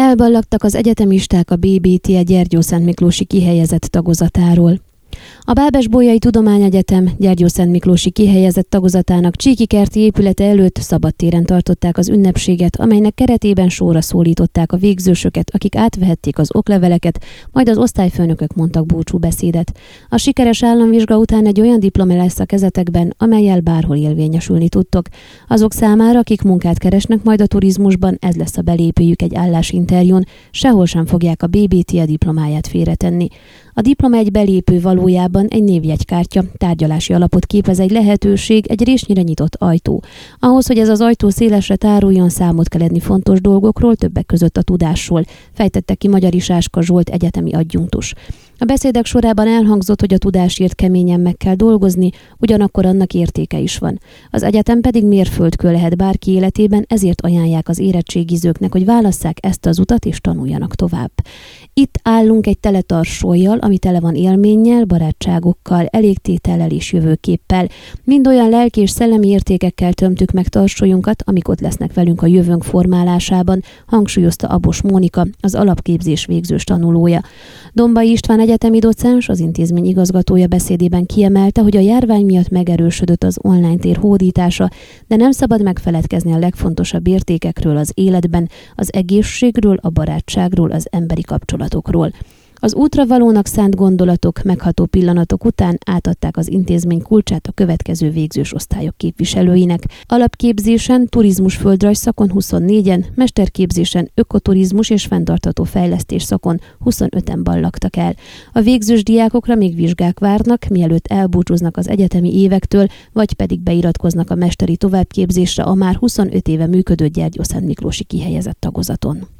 Elballagtak az egyetemisták a BBT Gyergyó Szent Miklósi kihelyezett tagozatáról. A Bábes Bolyai Tudományegyetem Gyergyó Szent Miklósi kihelyezett tagozatának Csíkikerti épülete előtt szabadtéren tartották az ünnepséget, amelynek keretében sorra szólították a végzősöket, akik átvehették az okleveleket, majd az osztályfőnökök mondtak búcsú beszédet. A sikeres államvizsga után egy olyan diploma lesz a kezetekben, amelyel bárhol élvényesülni tudtok. Azok számára, akik munkát keresnek majd a turizmusban, ez lesz a belépőjük egy állásinterjún, sehol sem fogják a BBT a diplomáját félretenni. A diploma egy belépő valójában egy névjegykártya, tárgyalási alapot képez egy lehetőség, egy résnyire nyitott ajtó. Ahhoz, hogy ez az ajtó szélesre táruljon, számot kell edni fontos dolgokról, többek között a tudásról, fejtette ki Magyar Isáska Zsolt egyetemi adjunktus. A beszédek sorában elhangzott, hogy a tudásért keményen meg kell dolgozni, ugyanakkor annak értéke is van. Az egyetem pedig mérföldkő lehet bárki életében, ezért ajánlják az érettségizőknek, hogy válasszák ezt az utat és tanuljanak tovább. Itt állunk egy teletarsójjal, ami tele van élménnyel, barátságokkal, elégtétellel és jövőképpel. Mind olyan lelki és szellemi értékekkel tömtük meg tarsolyunkat, amik ott lesznek velünk a jövőnk formálásában, hangsúlyozta Abos Mónika, az alapképzés végzős tanulója. Dombai István egyetemi docens, az intézmény igazgatója beszédében kiemelte, hogy a járvány miatt megerősödött az online tér hódítása, de nem szabad megfeledkezni a legfontosabb értékekről az életben, az egészségről, a barátságról, az emberi kapcsolatokról. Az útra valónak szánt gondolatok, megható pillanatok után átadták az intézmény kulcsát a következő végzős osztályok képviselőinek. Alapképzésen, turizmus földrajz szakon 24-en, mesterképzésen, ökoturizmus és fenntartató fejlesztés szakon 25-en ballagtak el. A végzős diákokra még vizsgák várnak, mielőtt elbúcsúznak az egyetemi évektől, vagy pedig beiratkoznak a mesteri továbbképzésre a már 25 éve működő Gyergyószent Miklósi kihelyezett tagozaton.